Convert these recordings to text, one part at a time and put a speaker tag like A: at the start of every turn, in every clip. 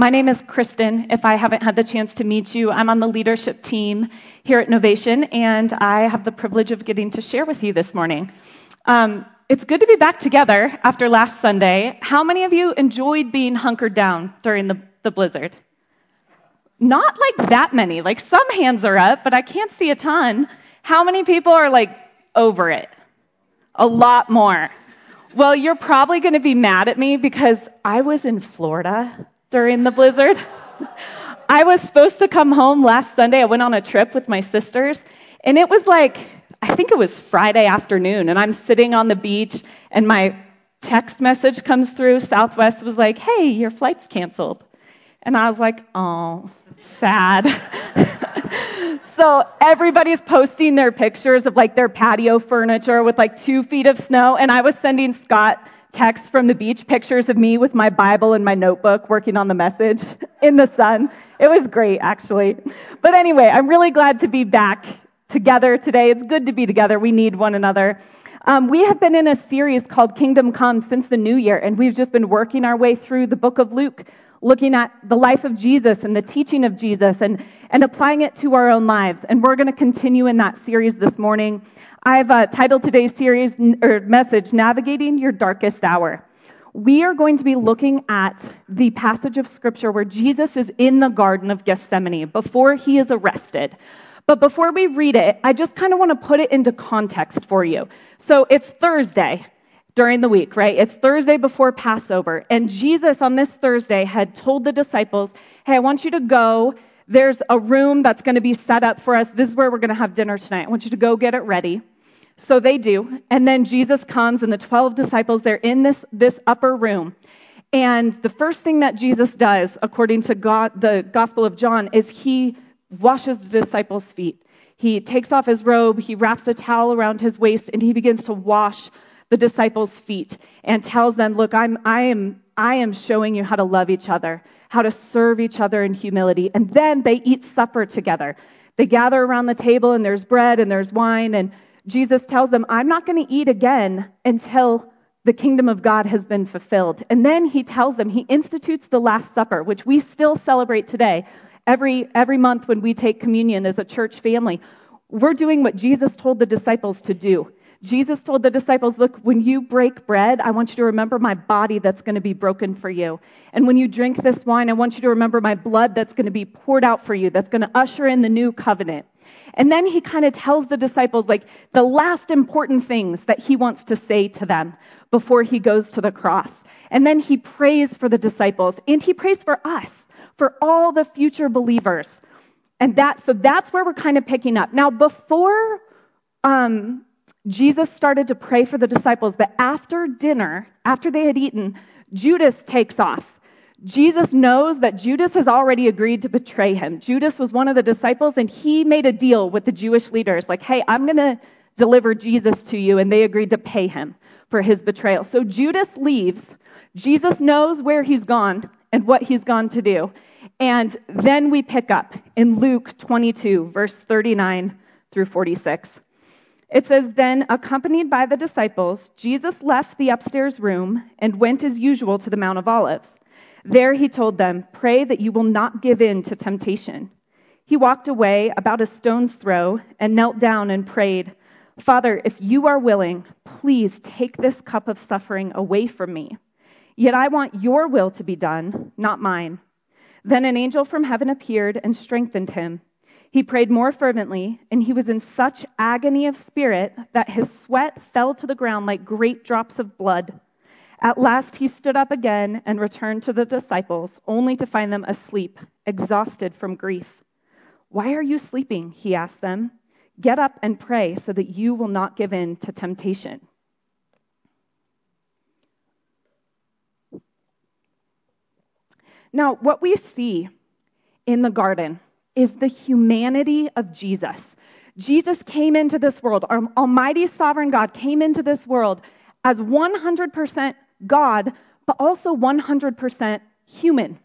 A: My name is Kristen. If I haven't had the chance to meet you, I'm on the leadership team here at Novation, and I have the privilege of getting to share with you this morning. Um, it's good to be back together after last Sunday. How many of you enjoyed being hunkered down during the, the blizzard? Not like that many. Like some hands are up, but I can't see a ton. How many people are like over it? A lot more. Well, you're probably going to be mad at me because I was in Florida during the blizzard. I was supposed to come home last Sunday. I went on a trip with my sisters, and it was like I think it was Friday afternoon, and I'm sitting on the beach, and my text message comes through. Southwest was like, hey, your flight's canceled. And I was like, oh, sad. so everybody's posting their pictures of like their patio furniture with like two feet of snow, and I was sending Scott texts from the beach, pictures of me with my Bible and my notebook working on the message in the sun. It was great, actually. But anyway, I'm really glad to be back together today. It's good to be together. We need one another. Um, we have been in a series called Kingdom Come since the new year, and we've just been working our way through the book of Luke, looking at the life of Jesus and the teaching of Jesus and, and applying it to our own lives. And we're going to continue in that series this morning. I've uh, titled today's series or message, Navigating Your Darkest Hour. We are going to be looking at the passage of scripture where Jesus is in the Garden of Gethsemane before he is arrested. But before we read it, I just kind of want to put it into context for you. So it's Thursday during the week, right? It's Thursday before Passover. And Jesus on this Thursday had told the disciples, Hey, I want you to go. There's a room that's going to be set up for us. This is where we're going to have dinner tonight. I want you to go get it ready. So they do. And then Jesus comes and the 12 disciples, they're in this, this upper room. And the first thing that Jesus does, according to God, the Gospel of John, is he washes the disciples' feet. He takes off his robe, he wraps a towel around his waist, and he begins to wash the disciples' feet and tells them, Look, I'm, I, am, I am showing you how to love each other, how to serve each other in humility. And then they eat supper together. They gather around the table, and there's bread and there's wine. And Jesus tells them, I'm not going to eat again until the kingdom of God has been fulfilled. And then he tells them, he institutes the Last Supper, which we still celebrate today every, every month when we take communion as a church family, we're doing what Jesus told the disciples to do. Jesus told the disciples, Look, when you break bread, I want you to remember my body that's going to be broken for you. And when you drink this wine, I want you to remember my blood that's going to be poured out for you, that's going to usher in the new covenant. And then he kind of tells the disciples, like, the last important things that he wants to say to them before he goes to the cross. And then he prays for the disciples, and he prays for us for all the future believers. And that, so that's where we're kind of picking up. Now, before um, Jesus started to pray for the disciples, but after dinner, after they had eaten, Judas takes off. Jesus knows that Judas has already agreed to betray him. Judas was one of the disciples, and he made a deal with the Jewish leaders like, hey, I'm going to deliver Jesus to you, and they agreed to pay him for his betrayal. So Judas leaves. Jesus knows where he's gone and what he's gone to do. And then we pick up in Luke 22, verse 39 through 46. It says, Then, accompanied by the disciples, Jesus left the upstairs room and went as usual to the Mount of Olives. There he told them, Pray that you will not give in to temptation. He walked away about a stone's throw and knelt down and prayed, Father, if you are willing, please take this cup of suffering away from me. Yet I want your will to be done, not mine. Then an angel from heaven appeared and strengthened him. He prayed more fervently, and he was in such agony of spirit that his sweat fell to the ground like great drops of blood. At last he stood up again and returned to the disciples, only to find them asleep, exhausted from grief. Why are you sleeping? He asked them. Get up and pray so that you will not give in to temptation. Now, what we see in the garden is the humanity of Jesus. Jesus came into this world, our Almighty Sovereign God came into this world as 100% God, but also 100% human,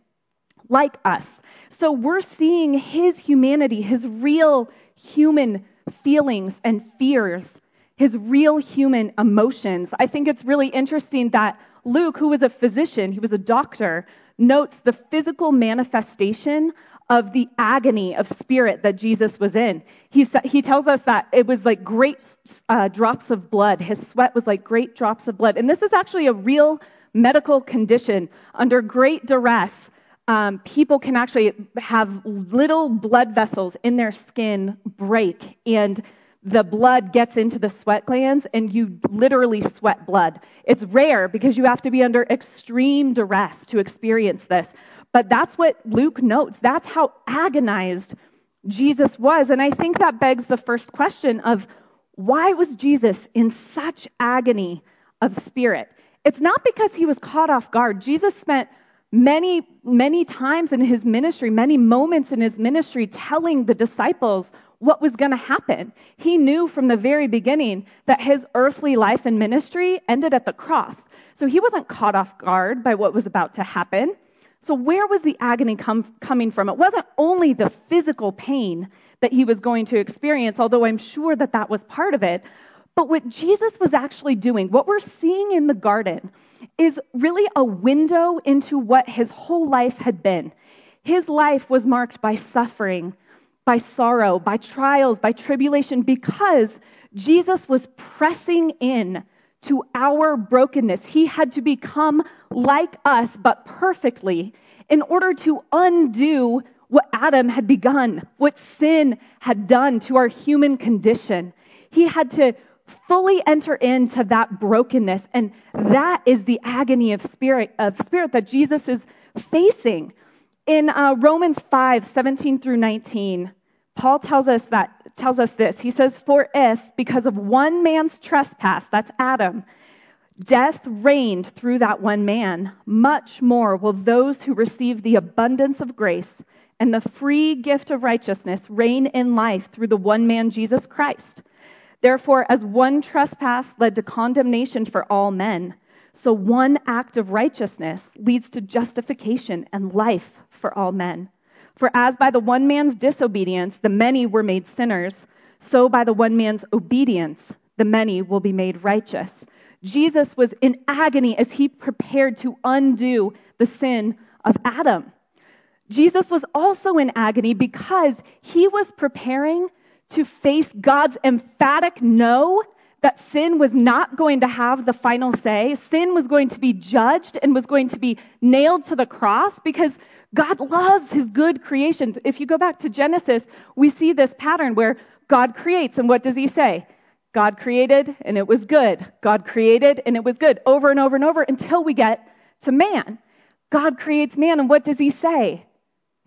A: like us. So we're seeing his humanity, his real human feelings and fears, his real human emotions. I think it's really interesting that Luke, who was a physician, he was a doctor, notes the physical manifestation of the agony of spirit that Jesus was in. He, he tells us that it was like great uh, drops of blood. His sweat was like great drops of blood. And this is actually a real medical condition. Under great duress, um, people can actually have little blood vessels in their skin break, and the blood gets into the sweat glands, and you literally sweat blood. It's rare because you have to be under extreme duress to experience this. But that's what Luke notes. That's how agonized Jesus was. And I think that begs the first question of why was Jesus in such agony of spirit? It's not because he was caught off guard. Jesus spent many, many times in his ministry, many moments in his ministry, telling the disciples what was going to happen. He knew from the very beginning that his earthly life and ministry ended at the cross. So he wasn't caught off guard by what was about to happen. So, where was the agony com- coming from? It wasn't only the physical pain that he was going to experience, although I'm sure that that was part of it. But what Jesus was actually doing, what we're seeing in the garden, is really a window into what his whole life had been. His life was marked by suffering, by sorrow, by trials, by tribulation, because Jesus was pressing in to our brokenness. He had to become like us, but perfectly, in order to undo what Adam had begun, what sin had done to our human condition. He had to fully enter into that brokenness, and that is the agony of spirit of spirit that Jesus is facing. In uh, Romans 5, 17 through 19, Paul tells us that tells us this. He says, For if, because of one man's trespass, that's Adam, death reigned through that one man, much more will those who receive the abundance of grace and the free gift of righteousness reign in life through the one man, Jesus Christ. Therefore, as one trespass led to condemnation for all men, so one act of righteousness leads to justification and life for all men. For as by the one man's disobedience the many were made sinners, so by the one man's obedience the many will be made righteous. Jesus was in agony as he prepared to undo the sin of Adam. Jesus was also in agony because he was preparing to face God's emphatic no that sin was not going to have the final say. Sin was going to be judged and was going to be nailed to the cross because God loves his good creations. If you go back to Genesis, we see this pattern where God creates, and what does he say? God created, and it was good. God created, and it was good. Over and over and over until we get to man. God creates man, and what does he say?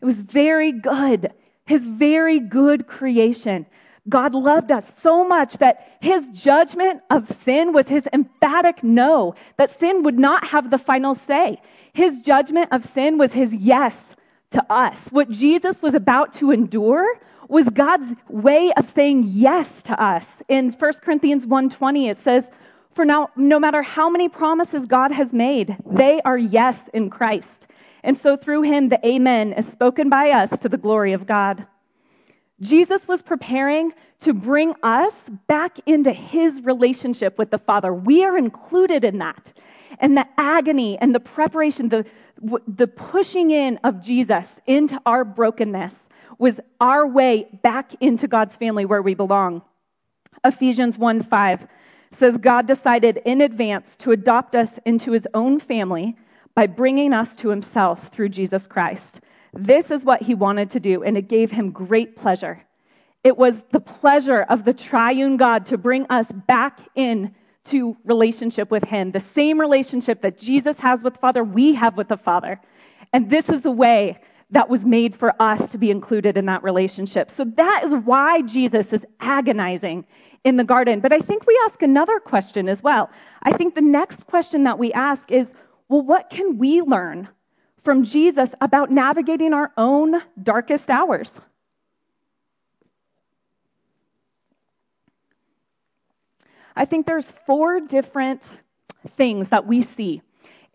A: It was very good. His very good creation. God loved us so much that his judgment of sin was his emphatic no, that sin would not have the final say. His judgment of sin was his yes to us. What Jesus was about to endure was God's way of saying yes to us. In 1 Corinthians 1:20 it says, "For now no matter how many promises God has made, they are yes in Christ." And so through him the amen is spoken by us to the glory of God. Jesus was preparing to bring us back into his relationship with the Father. We are included in that. And the agony and the preparation, the, the pushing in of Jesus into our brokenness was our way back into God's family where we belong. Ephesians 1 5 says, God decided in advance to adopt us into his own family by bringing us to himself through Jesus Christ. This is what he wanted to do, and it gave him great pleasure. It was the pleasure of the triune God to bring us back in to relationship with him. The same relationship that Jesus has with Father, we have with the Father. And this is the way that was made for us to be included in that relationship. So that is why Jesus is agonizing in the garden. But I think we ask another question as well. I think the next question that we ask is, well, what can we learn from Jesus about navigating our own darkest hours. I think there's four different things that we see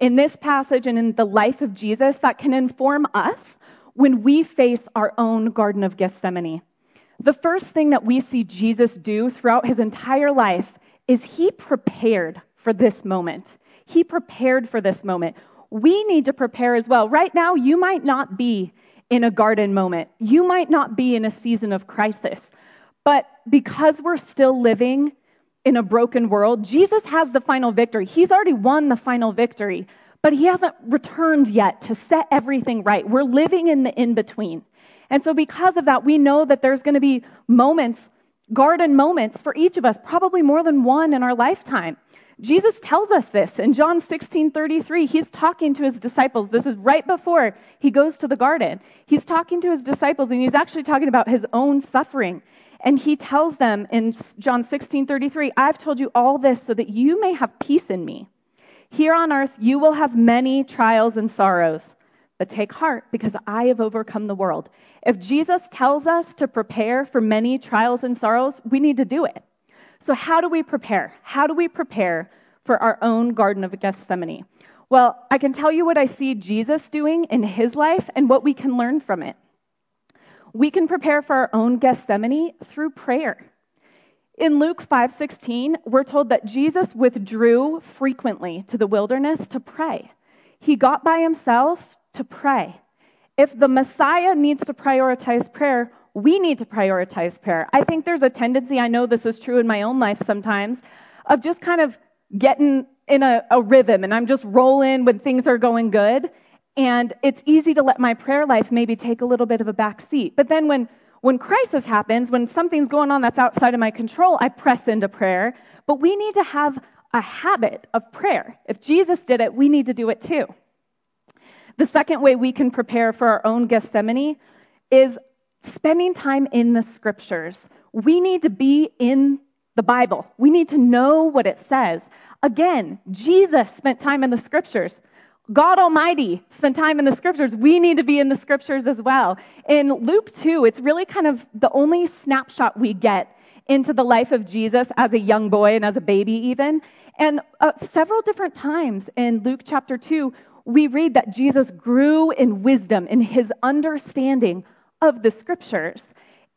A: in this passage and in the life of Jesus that can inform us when we face our own Garden of Gethsemane. The first thing that we see Jesus do throughout his entire life is he prepared for this moment. He prepared for this moment. we need to prepare as well. Right now, you might not be in a garden moment. You might not be in a season of crisis. But because we're still living in a broken world, Jesus has the final victory. He's already won the final victory, but he hasn't returned yet to set everything right. We're living in the in between. And so, because of that, we know that there's going to be moments, garden moments for each of us, probably more than one in our lifetime. Jesus tells us this in John 16 33. He's talking to his disciples. This is right before he goes to the garden. He's talking to his disciples, and he's actually talking about his own suffering. And he tells them in John 16 33, I've told you all this so that you may have peace in me. Here on earth, you will have many trials and sorrows, but take heart because I have overcome the world. If Jesus tells us to prepare for many trials and sorrows, we need to do it. So, how do we prepare? How do we prepare for our own Garden of Gethsemane? Well, I can tell you what I see Jesus doing in his life and what we can learn from it. We can prepare for our own Gethsemane through prayer. In Luke 5:16, we're told that Jesus withdrew frequently to the wilderness to pray. He got by himself to pray. If the Messiah needs to prioritize prayer, we need to prioritize prayer. I think there's a tendency, I know this is true in my own life sometimes, of just kind of getting in a, a rhythm and I'm just rolling when things are going good. And it's easy to let my prayer life maybe take a little bit of a back seat. But then when, when crisis happens, when something's going on that's outside of my control, I press into prayer. But we need to have a habit of prayer. If Jesus did it, we need to do it too. The second way we can prepare for our own Gethsemane is spending time in the scriptures. We need to be in the Bible. We need to know what it says. Again, Jesus spent time in the scriptures. God Almighty spent time in the scriptures. We need to be in the scriptures as well. In Luke 2, it's really kind of the only snapshot we get into the life of Jesus as a young boy and as a baby, even. And uh, several different times in Luke chapter 2, we read that Jesus grew in wisdom, in his understanding of the scriptures.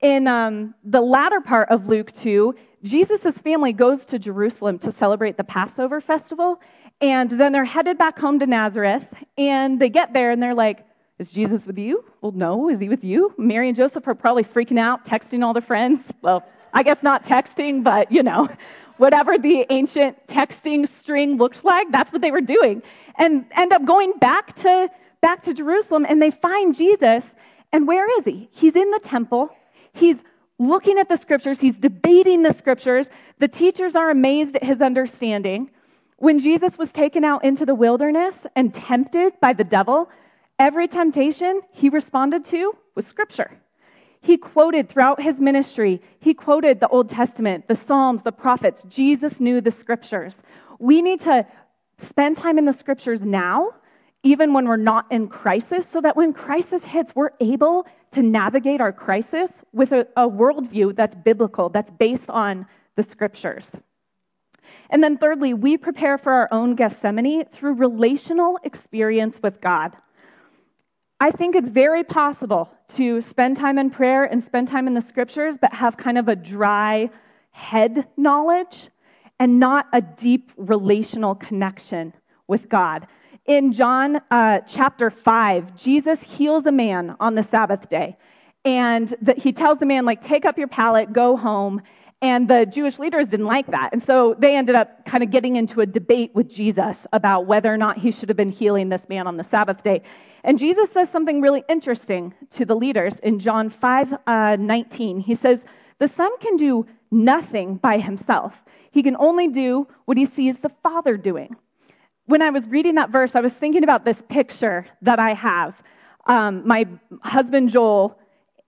A: In um, the latter part of Luke 2, Jesus' family goes to Jerusalem to celebrate the Passover festival, and then they're headed back home to Nazareth, and they get there and they're like, Is Jesus with you? Well, no. Is he with you? Mary and Joseph are probably freaking out, texting all their friends. Well, I guess not texting, but you know, whatever the ancient texting string looked like, that's what they were doing and end up going back to, back to Jerusalem and they find Jesus. And where is he? He's in the temple. He's looking at the scriptures. He's debating the scriptures. The teachers are amazed at his understanding. When Jesus was taken out into the wilderness and tempted by the devil, every temptation he responded to was scripture. He quoted throughout his ministry, he quoted the Old Testament, the Psalms, the prophets. Jesus knew the scriptures. We need to spend time in the scriptures now, even when we're not in crisis, so that when crisis hits, we're able to navigate our crisis with a, a worldview that's biblical, that's based on the scriptures. And then, thirdly, we prepare for our own Gethsemane through relational experience with God. I think it's very possible to spend time in prayer and spend time in the scriptures, but have kind of a dry head knowledge and not a deep relational connection with God. In John uh, chapter 5, Jesus heals a man on the Sabbath day. And the, he tells the man, like, take up your pallet, go home. And the Jewish leaders didn't like that. And so they ended up kind of getting into a debate with Jesus about whether or not he should have been healing this man on the Sabbath day. And Jesus says something really interesting to the leaders in John 5 uh, 19. He says, The Son can do nothing by himself. He can only do what he sees the Father doing. When I was reading that verse, I was thinking about this picture that I have. Um, my husband Joel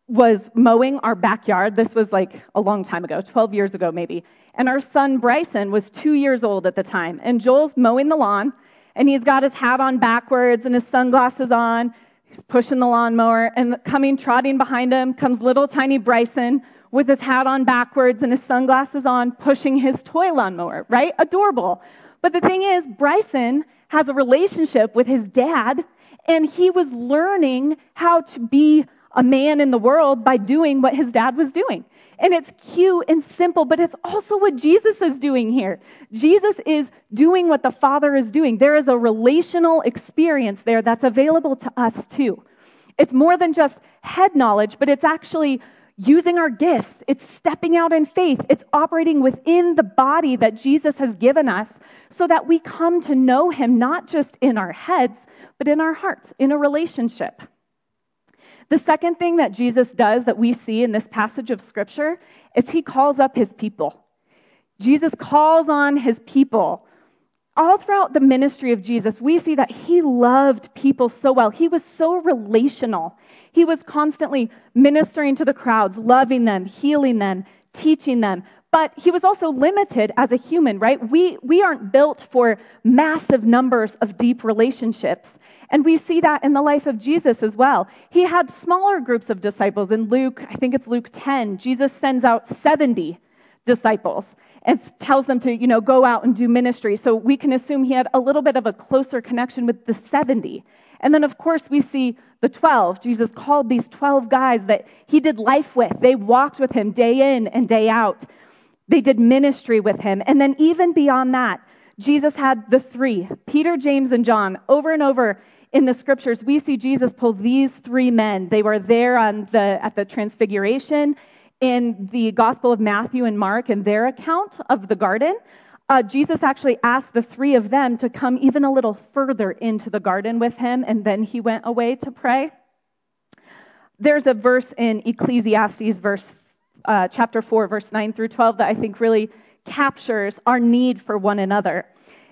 A: was mowing our backyard. This was like a long time ago, 12 years ago maybe. And our son Bryson was two years old at the time. And Joel's mowing the lawn, and he's got his hat on backwards and his sunglasses on. He's pushing the lawnmower, and coming trotting behind him comes little tiny Bryson with his hat on backwards and his sunglasses on, pushing his toy lawnmower, right? Adorable. But the thing is, Bryson has a relationship with his dad, and he was learning how to be a man in the world by doing what his dad was doing. And it's cute and simple, but it's also what Jesus is doing here. Jesus is doing what the Father is doing. There is a relational experience there that's available to us too. It's more than just head knowledge, but it's actually using our gifts. It's stepping out in faith. It's operating within the body that Jesus has given us so that we come to know Him not just in our heads, but in our hearts, in a relationship. The second thing that Jesus does that we see in this passage of Scripture is He calls up His people. Jesus calls on His people. All throughout the ministry of Jesus, we see that He loved people so well. He was so relational. He was constantly ministering to the crowds, loving them, healing them, teaching them. But he was also limited as a human, right? We, we aren't built for massive numbers of deep relationships. And we see that in the life of Jesus as well. He had smaller groups of disciples. In Luke, I think it's Luke 10, Jesus sends out 70 disciples and tells them to, you know, go out and do ministry. So we can assume he had a little bit of a closer connection with the 70. And then, of course, we see the 12. Jesus called these 12 guys that he did life with. They walked with him day in and day out. They did ministry with him. And then, even beyond that, Jesus had the three Peter, James, and John. Over and over in the scriptures, we see Jesus pull these three men. They were there on the, at the transfiguration in the Gospel of Matthew and Mark and their account of the garden uh, Jesus actually asked the three of them to come even a little further into the garden with him, and then he went away to pray. There's a verse in Ecclesiastes, verse uh, chapter 4, verse 9 through 12, that I think really captures our need for one another.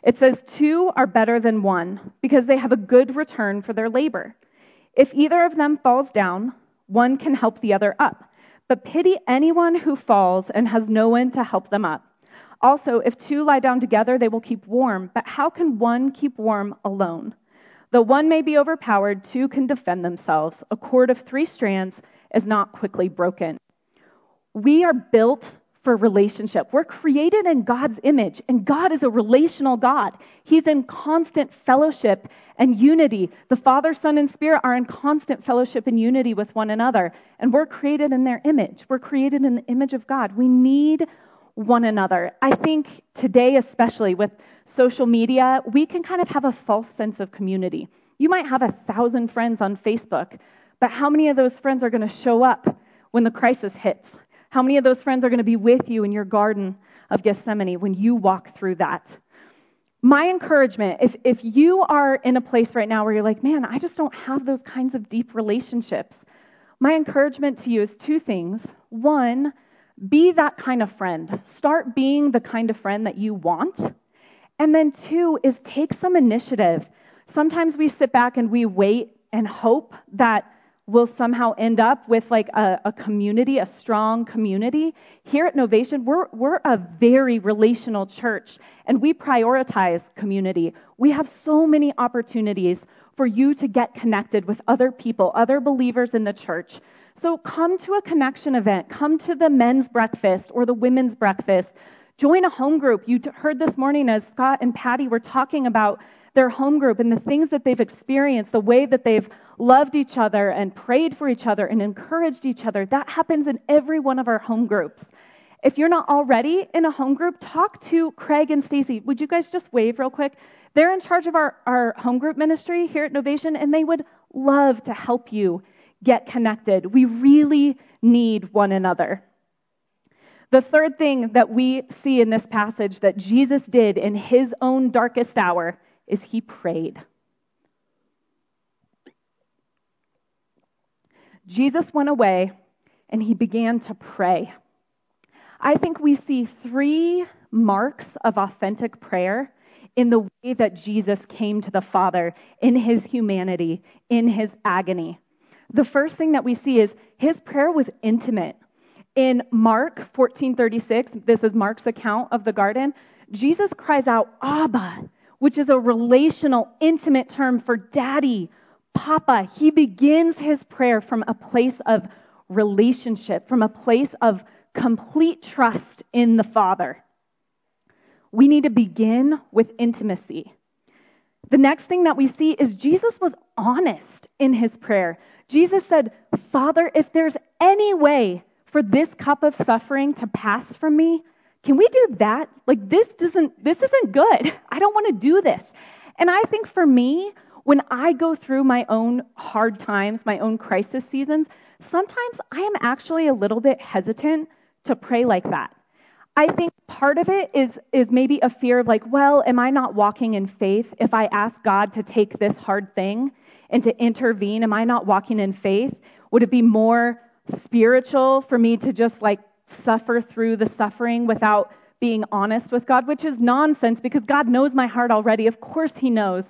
A: It says, Two are better than one because they have a good return for their labor. If either of them falls down, one can help the other up. But pity anyone who falls and has no one to help them up. Also, if two lie down together, they will keep warm. But how can one keep warm alone? Though one may be overpowered, two can defend themselves. A cord of three strands is not quickly broken. We are built for relationship. We're created in God's image, and God is a relational God. He's in constant fellowship and unity. The Father, Son, and Spirit are in constant fellowship and unity with one another, and we're created in their image. We're created in the image of God. We need one another. I think today, especially with social media, we can kind of have a false sense of community. You might have a thousand friends on Facebook, but how many of those friends are going to show up when the crisis hits? How many of those friends are going to be with you in your garden of Gethsemane when you walk through that? My encouragement, if, if you are in a place right now where you're like, man, I just don't have those kinds of deep relationships, my encouragement to you is two things. One, be that kind of friend. Start being the kind of friend that you want. And then, two, is take some initiative. Sometimes we sit back and we wait and hope that we'll somehow end up with like a, a, community, a strong community. Here at Novation, we're, we're a very relational church and we prioritize community. We have so many opportunities for you to get connected with other people, other believers in the church, so come to a connection event, come to the men's breakfast or the women's breakfast. Join a home group. You heard this morning as Scott and Patty were talking about their home group and the things that they've experienced, the way that they've loved each other and prayed for each other and encouraged each other. That happens in every one of our home groups. If you're not already in a home group, talk to Craig and Stacy. Would you guys just wave real quick? They're in charge of our, our home group ministry here at Novation, and they would love to help you get connected. We really need one another. The third thing that we see in this passage that Jesus did in his own darkest hour is he prayed. Jesus went away and he began to pray. I think we see three marks of authentic prayer in the way that Jesus came to the Father in his humanity, in his agony the first thing that we see is his prayer was intimate. In Mark 14:36, this is Mark's account of the garden, Jesus cries out Abba, which is a relational intimate term for daddy, papa. He begins his prayer from a place of relationship, from a place of complete trust in the Father. We need to begin with intimacy. The next thing that we see is Jesus was honest in his prayer. Jesus said, Father, if there's any way for this cup of suffering to pass from me? Can we do that? Like this doesn't this isn't good. I don't want to do this. And I think for me, when I go through my own hard times, my own crisis seasons, sometimes I am actually a little bit hesitant to pray like that. I think part of it is is maybe a fear of like, well, am I not walking in faith if I ask God to take this hard thing and to intervene? Am I not walking in faith? Would it be more spiritual for me to just like suffer through the suffering without being honest with God, which is nonsense because God knows my heart already. Of course, He knows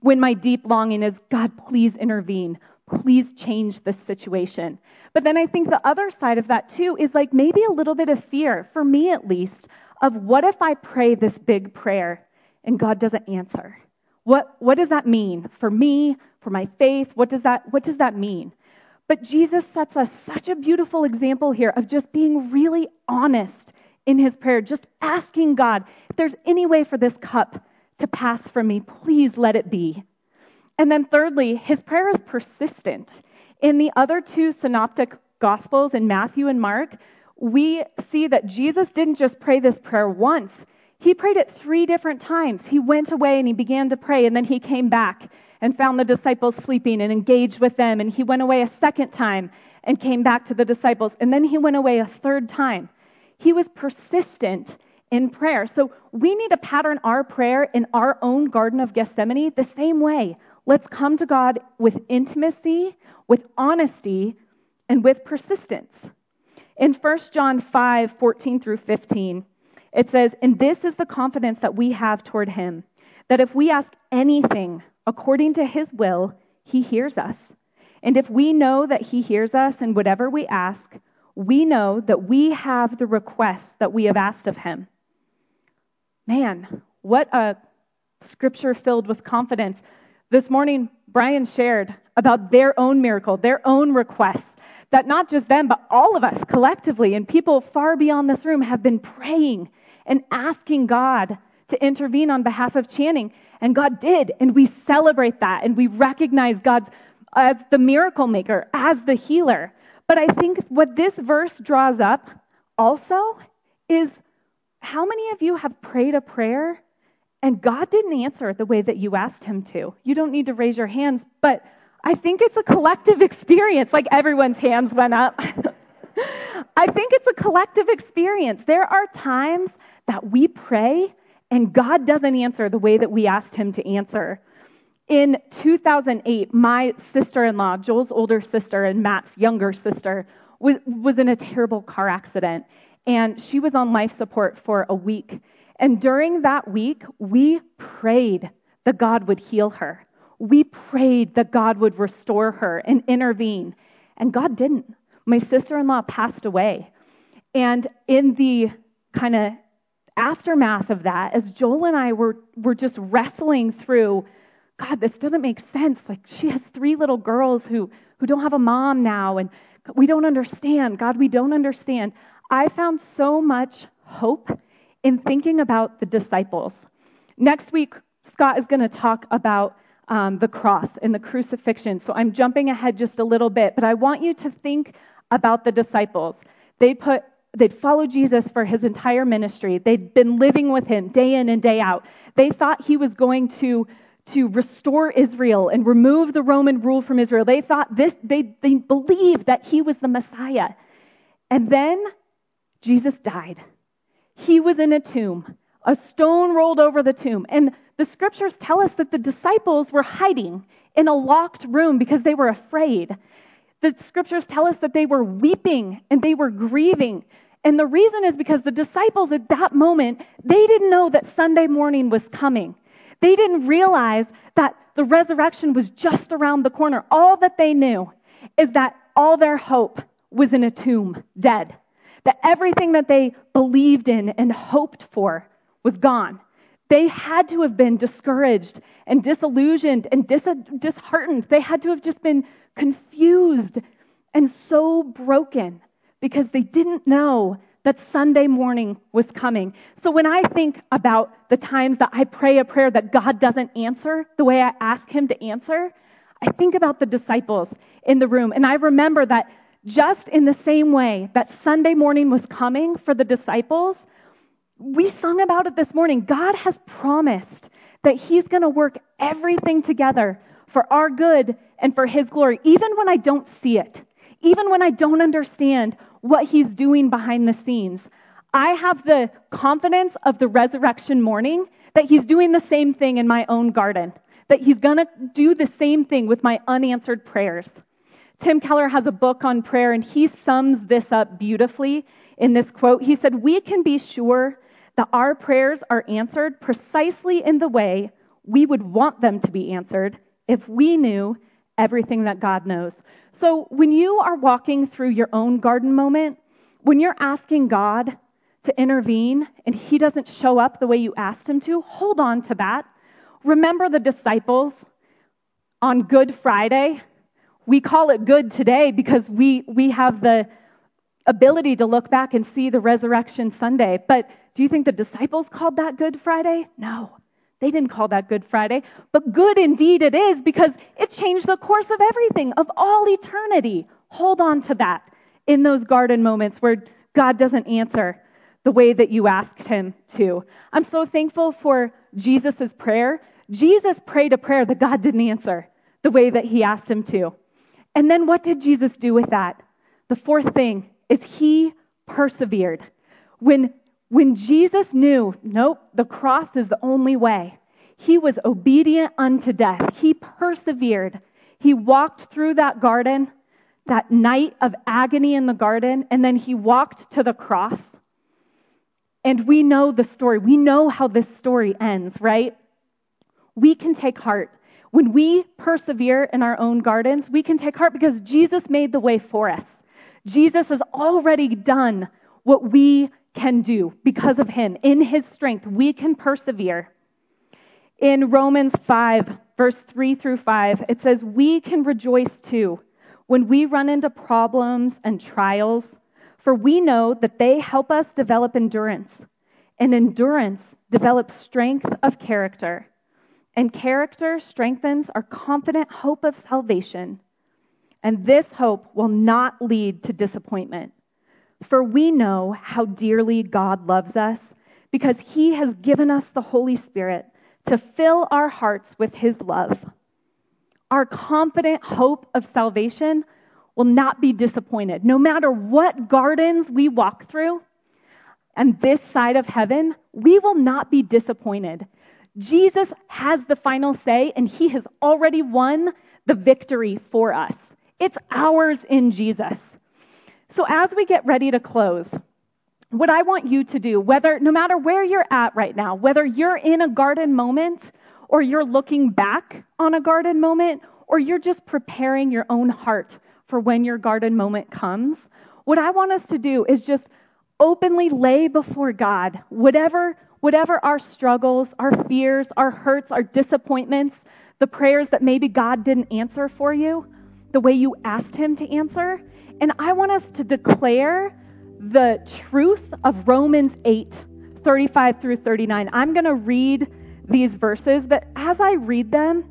A: when my deep longing is, God, please intervene. Please change this situation. But then I think the other side of that too is like maybe a little bit of fear, for me at least, of what if I pray this big prayer and God doesn't answer? What, what does that mean for me, for my faith? What does that, what does that mean? But Jesus sets us such a beautiful example here of just being really honest in his prayer, just asking God, if there's any way for this cup to pass from me, please let it be. And then, thirdly, his prayer is persistent. In the other two synoptic gospels, in Matthew and Mark, we see that Jesus didn't just pray this prayer once, he prayed it three different times. He went away and he began to pray, and then he came back and found the disciples sleeping and engaged with them. And he went away a second time and came back to the disciples. And then he went away a third time. He was persistent in prayer. So we need to pattern our prayer in our own Garden of Gethsemane the same way. Let's come to God with intimacy, with honesty, and with persistence. In 1 John 5 14 through 15, it says, And this is the confidence that we have toward him, that if we ask anything according to his will, he hears us. And if we know that he hears us in whatever we ask, we know that we have the request that we have asked of him. Man, what a scripture filled with confidence. This morning, Brian shared about their own miracle, their own request, that not just them, but all of us collectively and people far beyond this room have been praying and asking God to intervene on behalf of Channing. And God did. And we celebrate that and we recognize God's as the miracle maker, as the healer. But I think what this verse draws up also is how many of you have prayed a prayer and God didn't answer the way that you asked him to? You don't need to raise your hands, but I think it's a collective experience. Like everyone's hands went up. I think it's a collective experience. There are times that we pray and God doesn't answer the way that we asked him to answer. In 2008, my sister in law, Joel's older sister and Matt's younger sister, was, was in a terrible car accident. And she was on life support for a week. And during that week, we prayed that God would heal her. We prayed that God would restore her and intervene. And God didn't. My sister in law passed away. And in the kind of aftermath of that, as Joel and I were, were just wrestling through, God, this doesn't make sense. Like, she has three little girls who, who don't have a mom now, and we don't understand. God, we don't understand. I found so much hope in thinking about the disciples. Next week, Scott is going to talk about um, the cross and the crucifixion. So I'm jumping ahead just a little bit, but I want you to think about the disciples. They put they'd followed Jesus for his entire ministry. They'd been living with him day in and day out. They thought he was going to, to restore Israel and remove the Roman rule from Israel. They thought this, they, they believed that he was the Messiah. And then Jesus died. He was in a tomb. A stone rolled over the tomb. And the scriptures tell us that the disciples were hiding in a locked room because they were afraid. The scriptures tell us that they were weeping and they were grieving. And the reason is because the disciples at that moment, they didn't know that Sunday morning was coming. They didn't realize that the resurrection was just around the corner. All that they knew is that all their hope was in a tomb, dead. That everything that they believed in and hoped for was gone. They had to have been discouraged and disillusioned and dis- disheartened. They had to have just been confused and so broken because they didn't know that Sunday morning was coming. So when I think about the times that I pray a prayer that God doesn't answer the way I ask Him to answer, I think about the disciples in the room. And I remember that just in the same way that Sunday morning was coming for the disciples, we sung about it this morning. God has promised that He's going to work everything together for our good and for His glory, even when I don't see it, even when I don't understand what He's doing behind the scenes. I have the confidence of the resurrection morning that He's doing the same thing in my own garden, that He's going to do the same thing with my unanswered prayers. Tim Keller has a book on prayer, and he sums this up beautifully in this quote. He said, We can be sure that our prayers are answered precisely in the way we would want them to be answered if we knew everything that God knows. So when you are walking through your own garden moment, when you're asking God to intervene and he doesn't show up the way you asked him to, hold on to that. Remember the disciples on Good Friday. We call it good today because we, we have the ability to look back and see the resurrection Sunday. But do you think the disciples called that Good Friday? No. They didn't call that Good Friday, but good indeed it is because it changed the course of everything, of all eternity. Hold on to that in those garden moments where God doesn't answer the way that you asked him to. I'm so thankful for Jesus' prayer. Jesus prayed a prayer that God didn't answer the way that he asked him to. And then what did Jesus do with that? The fourth thing is he persevered. When when Jesus knew, nope, the cross is the only way, he was obedient unto death. He persevered. He walked through that garden, that night of agony in the garden, and then he walked to the cross. And we know the story. We know how this story ends, right? We can take heart. When we persevere in our own gardens, we can take heart because Jesus made the way for us. Jesus has already done what we can do because of him. In his strength, we can persevere. In Romans 5, verse 3 through 5, it says, We can rejoice too when we run into problems and trials, for we know that they help us develop endurance. And endurance develops strength of character. And character strengthens our confident hope of salvation. And this hope will not lead to disappointment for we know how dearly God loves us because he has given us the Holy Spirit to fill our hearts with his love. Our confident hope of salvation will not be disappointed. No matter what gardens we walk through and this side of heaven, we will not be disappointed. Jesus has the final say, and he has already won the victory for us. It's ours in Jesus. So as we get ready to close, what I want you to do, whether no matter where you're at right now, whether you're in a garden moment or you're looking back on a garden moment or you're just preparing your own heart for when your garden moment comes, what I want us to do is just openly lay before God whatever whatever our struggles, our fears, our hurts, our disappointments, the prayers that maybe God didn't answer for you the way you asked him to answer, and I want us to declare the truth of Romans 8 35 through 39. I'm going to read these verses, but as I read them,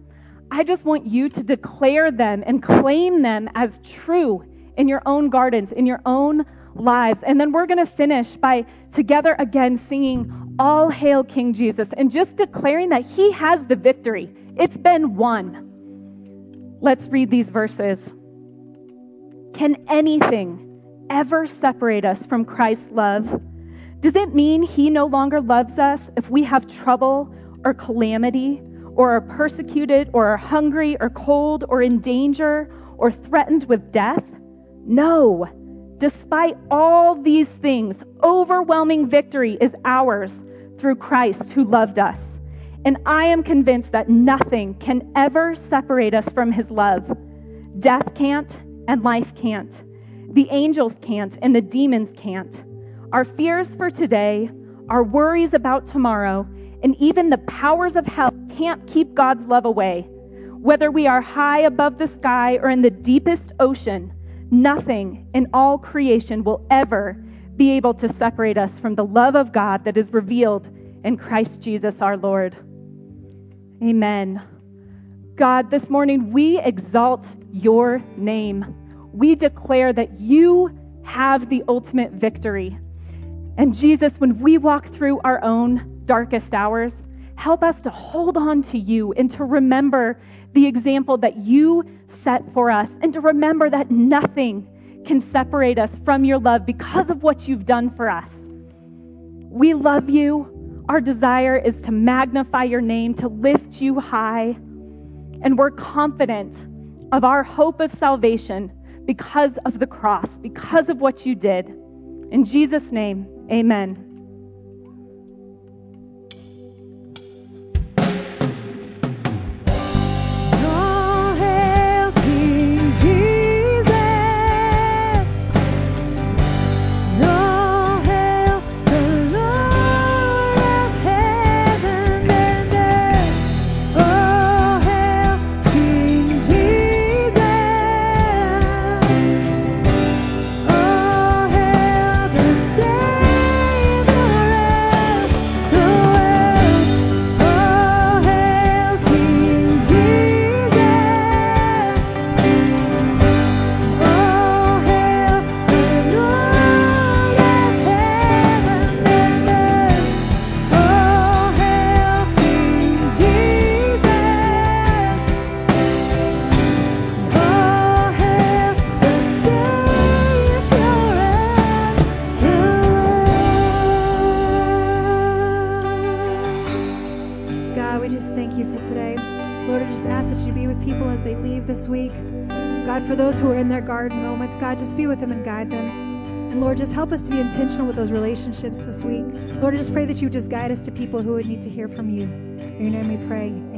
A: I just want you to declare them and claim them as true in your own gardens, in your own lives. And then we're going to finish by together again singing All Hail King Jesus and just declaring that He has the victory. It's been won. Let's read these verses. Can anything ever separate us from Christ's love? Does it mean he no longer loves us if we have trouble or calamity, or are persecuted, or are hungry, or cold, or in danger, or threatened with death? No. Despite all these things, overwhelming victory is ours through Christ who loved us. And I am convinced that nothing can ever separate us from his love. Death can't, and life can't. The angels can't, and the demons can't. Our fears for today, our worries about tomorrow, and even the powers of hell can't keep God's love away. Whether we are high above the sky or in the deepest ocean, nothing in all creation will ever be able to separate us from the love of God that is revealed in Christ Jesus our Lord. Amen. God, this morning we exalt your name.
B: we declare that you have the ultimate victory. And Jesus, when we walk through our own darkest hours, help us to hold on to you and to remember the example that you set for us and to remember that nothing can separate us from your love because of what you've done for us. We love you. Our desire is to magnify your name, to lift you high. And we're confident of our hope of salvation because of the cross, because of what you did. In Jesus' name, amen.
C: Help us to be intentional with those relationships this week. Lord, I just pray that you just guide us to people who would need to hear from you. In your name we pray.